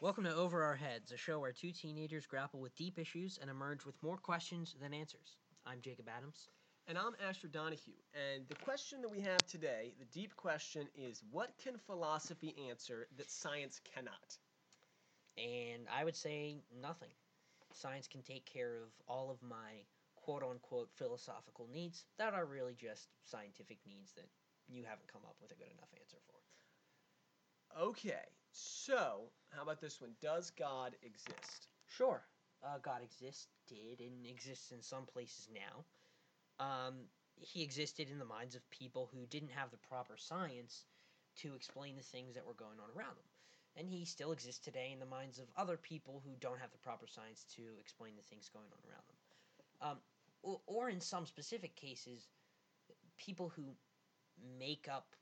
Welcome to Over Our Heads, a show where two teenagers grapple with deep issues and emerge with more questions than answers. I'm Jacob Adams. And I'm Asher Donahue. And the question that we have today, the deep question, is what can philosophy answer that science cannot? And I would say nothing. Science can take care of all of my quote unquote philosophical needs that are really just scientific needs that you haven't come up with a good enough answer for. Okay, so how about this one? Does God exist? Sure, uh, God existed and exists in some places now. Um, he existed in the minds of people who didn't have the proper science to explain the things that were going on around them. And he still exists today in the minds of other people who don't have the proper science to explain the things going on around them. Um, or, or in some specific cases, people who make up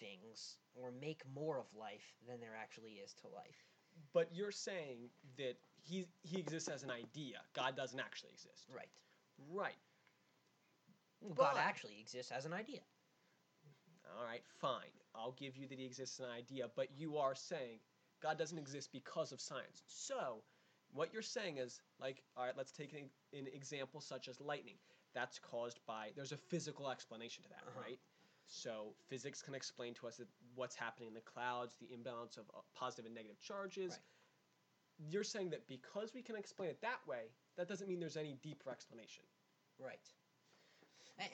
things or make more of life than there actually is to life. But you're saying that he he exists as an idea. God doesn't actually exist. Right. Right. But- God actually exists as an idea. All right, fine. I'll give you that he exists as an idea, but you are saying God doesn't exist because of science. So, what you're saying is like, all right, let's take an, an example such as lightning. That's caused by there's a physical explanation to that, Uh-huh. right? So physics can explain to us that what's happening in the clouds, the imbalance of uh, positive and negative charges. Right. You're saying that because we can explain it that way, that doesn't mean there's any deeper explanation. Right.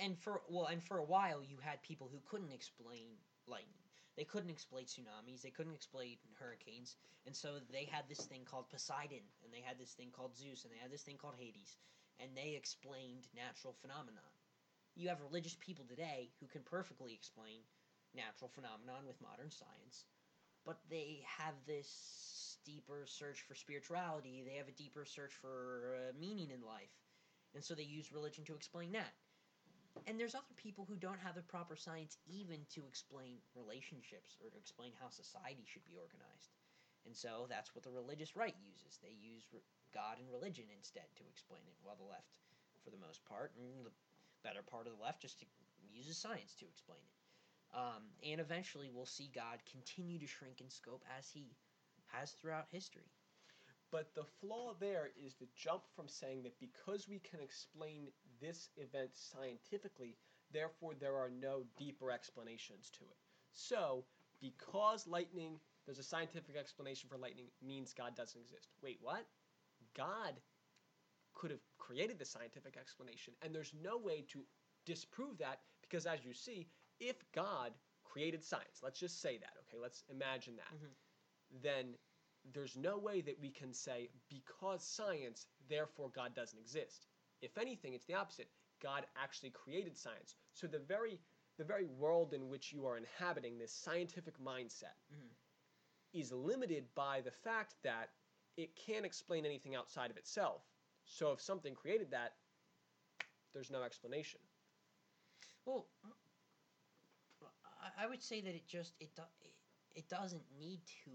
And for well, and for a while, you had people who couldn't explain lightning. They couldn't explain tsunamis. They couldn't explain hurricanes, and so they had this thing called Poseidon, and they had this thing called Zeus, and they had this thing called Hades, and they explained natural phenomenon. You have religious people today who can perfectly explain natural phenomenon with modern science, but they have this deeper search for spirituality. They have a deeper search for uh, meaning in life, and so they use religion to explain that. And there's other people who don't have the proper science even to explain relationships or to explain how society should be organized. And so that's what the religious right uses. They use re- God and religion instead to explain it, while the left, for the most part, and the better part of the left, just to, uses science to explain it. Um, and eventually we'll see God continue to shrink in scope as he has throughout history. But the flaw there is the jump from saying that because we can explain this event scientifically, therefore there are no deeper explanations to it. So, because lightning, there's a scientific explanation for lightning, means God doesn't exist. Wait, what? God could have created the scientific explanation, and there's no way to disprove that because, as you see, if God created science, let's just say that, okay, let's imagine that, Mhm. then there's no way that we can say because science, therefore God doesn't exist. If anything, it's the opposite. God actually created science. So the very the very world in which you are inhabiting this scientific mindset Mhm. is limited by the fact that it can't explain anything outside of itself. So if something created that, there's no explanation. Well, I, would say that it just it, do, it it doesn't need to.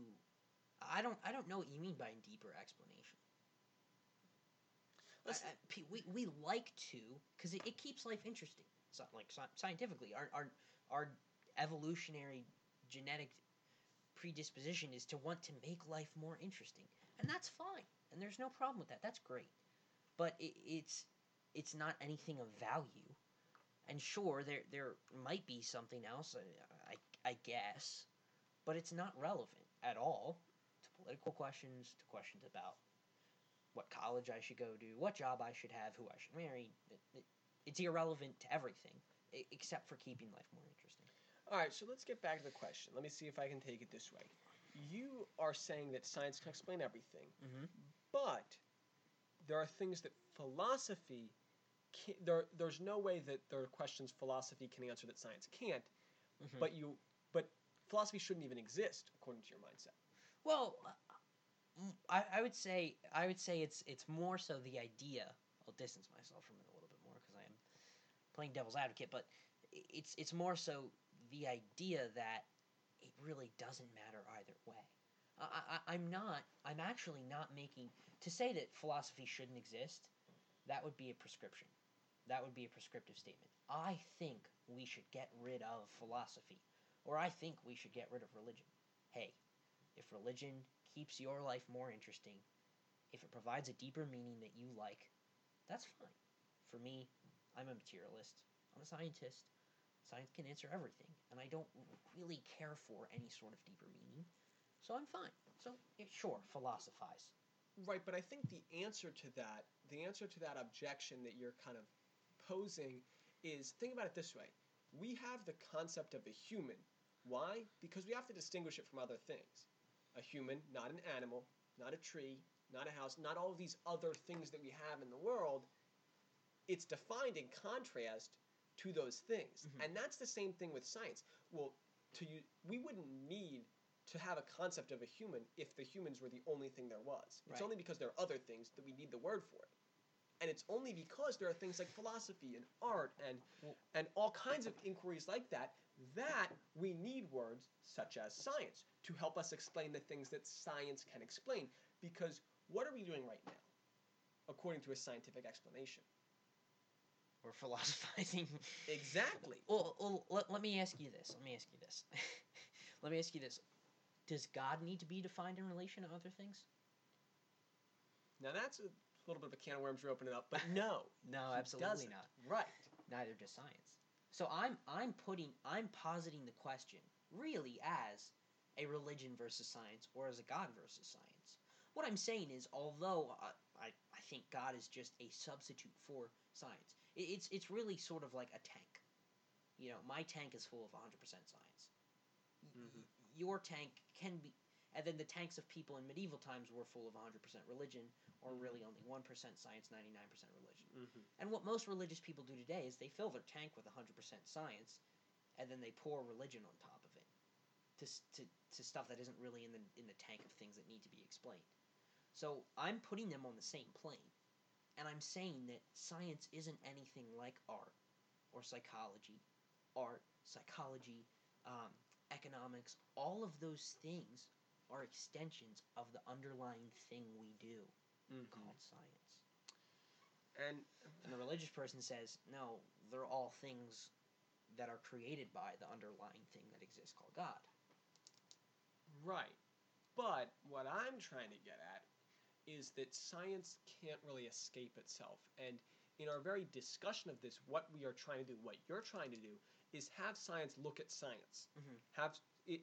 I don't I don't know what you mean by a deeper explanation. I, I- we, we like to because it, it keeps life interesting. So, like scientifically, our, our our evolutionary genetic predisposition is to want to make life more interesting, and that's fine. And there's no problem with that. That's great, but it, it's it's not anything of value. And sure, there there might be something else, I, I, I guess, but it's not relevant at all to political questions, to questions about what college I should go to, what job I should have, who I should marry. It, it, it's irrelevant to everything, except for keeping life more interesting. All right, so let's get back to the question. Let me see if I can take it this way. You are saying that science can explain everything, Mm-hmm. but there are things that philosophy can there there's no way that there are questions philosophy can answer that science can't. Mhm. But you but philosophy shouldn't even exist according to your mindset. Well, uh, I, I would say I would say it's it's more so the idea. I'll distance myself from it a little bit more because I am playing devil's advocate, but it's it's more so the idea that it really doesn't matter either way. I, I, I'm not. I'm actually not making to say that philosophy shouldn't exist. That would be a prescription. That would be a prescriptive statement. I think we should get rid of philosophy, or I think we should get rid of religion. Hey, if religion keeps your life more interesting, if it provides a deeper meaning that you like, that's fine. For me, I'm a materialist. I'm a scientist. Science can answer everything, and I don't really care for any sort of deeper meaning. So I'm fine. So yeah, sure, philosophize. Right, but I think the answer to that, the answer to that objection that you're kind of posing is think about it this way. We have the concept of a human. Why? Because we have to distinguish it from other things. A human, not an animal, not a tree, not a house, not all of these other things that we have in the world. It's defined in contrast to those things. Mhm. And that's the same thing with science. Well, to you, we wouldn't need to have a concept of a human if the humans were the only thing there was. It's Right. only because there are other things that we need the word for it. And it's only because there are things like philosophy and art and Well- and all kinds of inquiries like that that we need words such as science to help us explain the things that science can explain. Because what are we doing right now, according to a scientific explanation? We're philosophizing. Exactly. Well, well let, let me ask you this. Let me ask you this. let me ask you this. Does God need to be defined in relation to other things? Now that's a little bit of a can of worms you're opening up, but no, No, absolutely doesn't. not. Right. Neither does science. So I'm I'm putting I'm positing the question really as a religion versus science or as a God versus science. What I'm saying is, although I, I, I think God is just a substitute for science, it, it's it's really sort of like a tank. You know, my tank is full of 100% science. Mhm. Your tank can be, and then the tanks of people in medieval times were full of 100% religion, or Mhm. really only 1% science, 99% religion. Mm-hmm. And what most religious people do today is they fill their tank with 100% science, and then they pour religion on top of it, to, to, to stuff that isn't really in the in the tank of things that need to be explained. So I'm putting them on the same plane, and I'm saying that science isn't anything like art, or psychology, art, psychology, um, economics. All of those things are extensions of the underlying thing we do Mm-hmm. called science. And And the religious person says, no, they're all things that are created by the underlying thing that exists called God. Right. But what I'm trying to get at is that science can't really escape itself. And in our very discussion of this, what we are trying to do, what you're trying to do, is have science look at science. Mhm. Have it.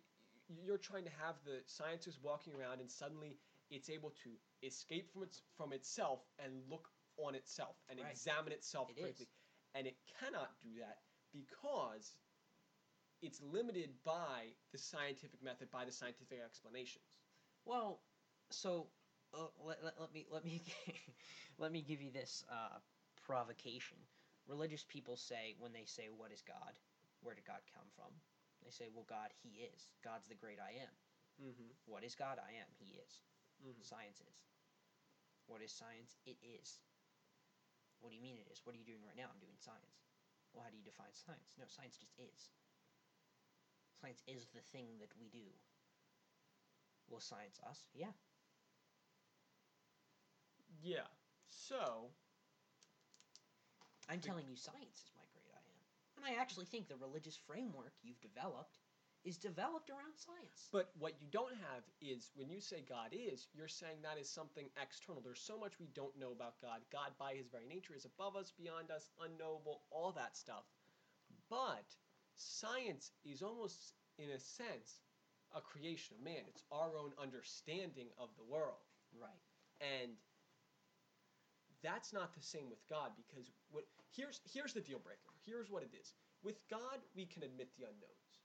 You're trying to have the scientists walking around, and suddenly it's able to escape from its from itself and look on itself and Right. examine itself It critically. is. And it cannot do that because it's limited by the scientific method, by the scientific explanations. Well, so uh, let, let, let me let me let me give you this uh, provocation. Religious people say when they say what is God, where did God come from? They say, well, God, He is. God's the great I am. Mm-hmm. What is God? I am. He is. Mm-hmm. Science is. What is science? It is. What do you mean it is? What are you doing right now? I'm doing science. Well, how do you define science? No, science just is. Science is the thing that we do. Will science us? Yeah. Yeah. So, I'm telling you, science is my great I am. And I actually think the religious framework you've developed is developed around science. but what you don't have is when you say God is, you're saying that is something external. There's so much we don't know about God. God, by his very nature, is above us, beyond us, unknowable, all that stuff. But science is almost, in a sense, a creation of man. It's our own understanding of the world. Right. and that's not the same with God because what here's here's the deal breaker. Here's what it is. With God, we can admit the unknowns.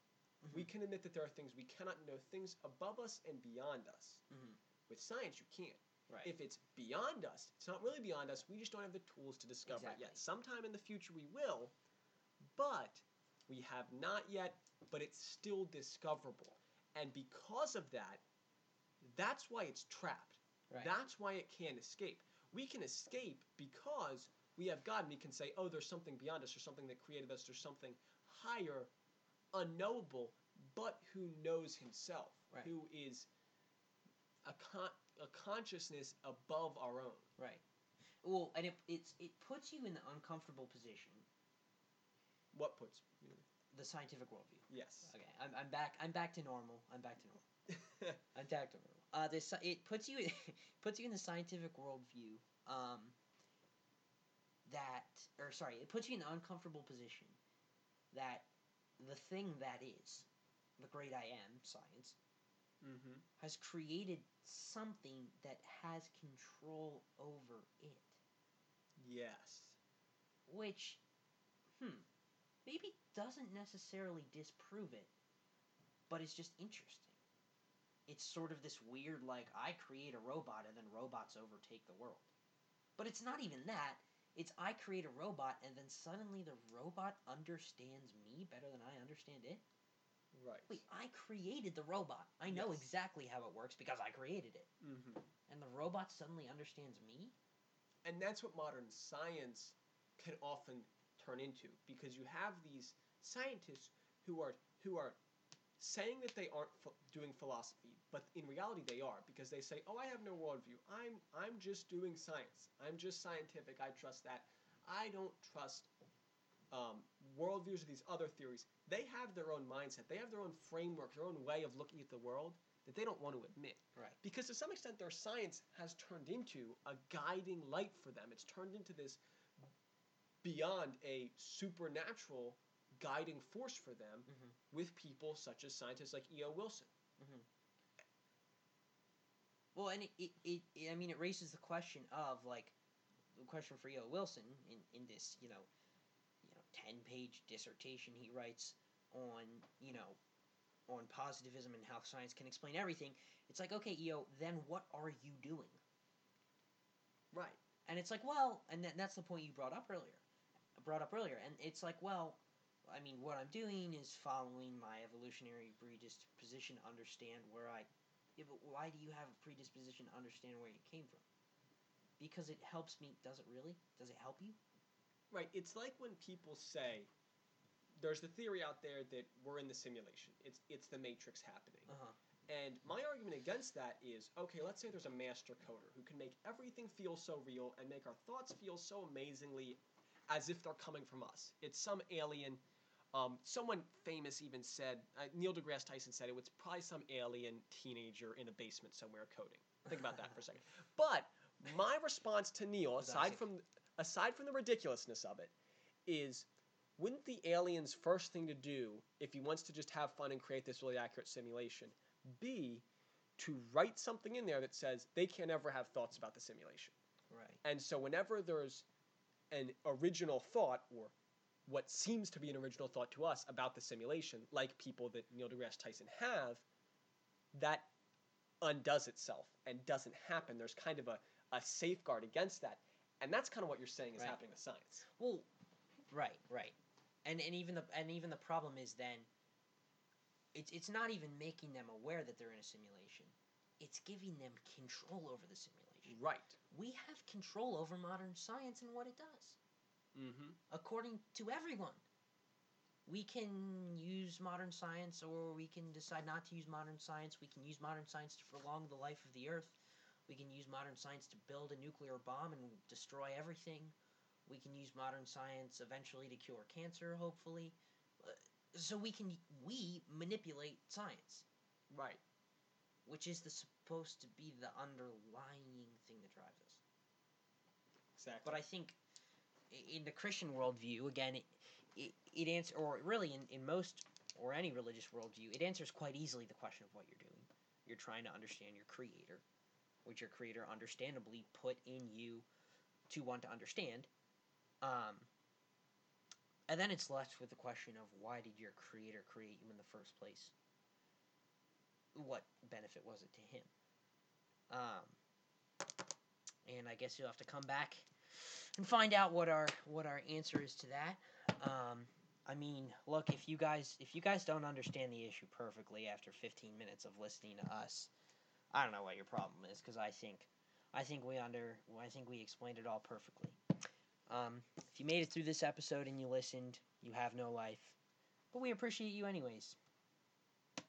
We can admit that there are things we cannot know, things above us and beyond us. Mhm. With science, you can't. Right. If it's beyond us, it's not really beyond us. We just don't have the tools to discover it yet. Sometime in the future, we will, but we have not yet. But it's still discoverable, and because of that, that's why it's trapped. right. That's why it can't escape. We can escape because we have God and we can say, oh, there's something beyond us, there's something that created us, there's something higher, unknowable, but who knows himself, Right. who is a, con- a consciousness above our own. right. Well, and it it's it puts you in the uncomfortable position What puts you know, the scientific worldview. Yes. Okay, I'm, I'm back. I'm back to normal. I'm back to normal. I'm back to normal. Uh, this it puts you puts you in the scientific worldview. That or sorry, it puts you in an uncomfortable position. That the thing that is, the great I am, science, mm-hmm. has created something that has control over it. Yes. Which, hmm, maybe doesn't necessarily disprove it, but it's just interesting. It's sort of this weird, like, I create a robot and then robots overtake the world. But it's not even that. It's I create a robot and then suddenly the robot understands me better than I understand it. Right. Wait, I created the robot. I know Yes. exactly how it works because I created it. Mm-hmm. And the robot suddenly understands me? And that's what modern science can often turn into because you have these scientists who are who are saying that they aren't ph- doing philosophy, but in reality they are because they say, "Oh, I have no worldview. I'm I'm just doing science. I'm just scientific. I trust that. I don't trust um, worldviews or these other theories. They have their own mindset. They have their own framework, their own way of looking at the world that they don't want to admit. Right. Because to some extent, their science has turned into a guiding light for them. It's turned into this beyond a supernatural guiding force for them Mm-hmm. with people such as scientists like E.O. Wilson. Well, and it, it, it, it- I mean, it raises the question of like the question for E.O. Wilson in, in this, you know, you know, ten page dissertation he writes on, you know, on positivism and how science can explain everything. It's like, okay, E.O., then what are you doing? Right. And it's like, well, and that, that's the point you brought up earlier. Brought up earlier, and it's like, well, I mean, what I'm doing is following my evolutionary predisposition understand where I. Yeah, but why do you have a predisposition to understand where you came from? Because it helps me. Does it really? Does it help you? Right. It's like when people say, there's the theory out there that we're in the simulation. It's it's the matrix happening. Uh huh. And my argument against that is okay, let's say there's a master coder who can make everything feel so real and make our thoughts feel so amazingly as if they're coming from us. It's some alien. Um, someone famous even said, uh, Neil deGrasse Tyson said it was probably some alien teenager in a basement somewhere coding. Think about that for a second. But my response to Neil, aside from aside from the ridiculousness of it, is wouldn't the alien's first thing to do if he wants to just have fun and create this really accurate simulation be to write something in there that says they can't ever have thoughts about the simulation. Right. And so whenever there's an original thought or what seems to be an original thought to us about the simulation, like people that Neil deGrasse Tyson have, that undoes itself and doesn't happen. There's kind of a, a safeguard against that. And that's kind of what you're saying is Right. happening with science. Well, right, right, and and even the and even the problem is then. It's it's not even making them aware that they're in a simulation. It's giving them control over the simulation. Right. We have control over modern science and what it does, Mm-hmm. according to everyone. We can use modern science, or we can decide not to use modern science. We can use modern science to prolong the life of the Earth. We can use modern science to build a nuclear bomb and destroy everything. We can use modern science eventually to cure cancer, hopefully. Uh, So we can we manipulate science, Right. which is the supposed to be the underlying thing that drives us. Exactly. But I think in the Christian worldview, again, it it, it answer or really in, in most or any religious worldview, it answers quite easily the question of what you're doing. You're trying to understand your creator, which your creator understandably put in you to want to understand. Um, and then it's left with the question of why did your creator create you in the first place? What benefit was it to him? Um, and I guess you'll have to come back and find out what our what our answer is to that. Um, I mean, look, if you guys if you guys don't understand the issue perfectly after 15 minutes of listening to us, I don't know what your problem is because I think I think we under I think we explained it all perfectly. Um, if you made it through this episode and you listened, you have no life, but we appreciate you anyways.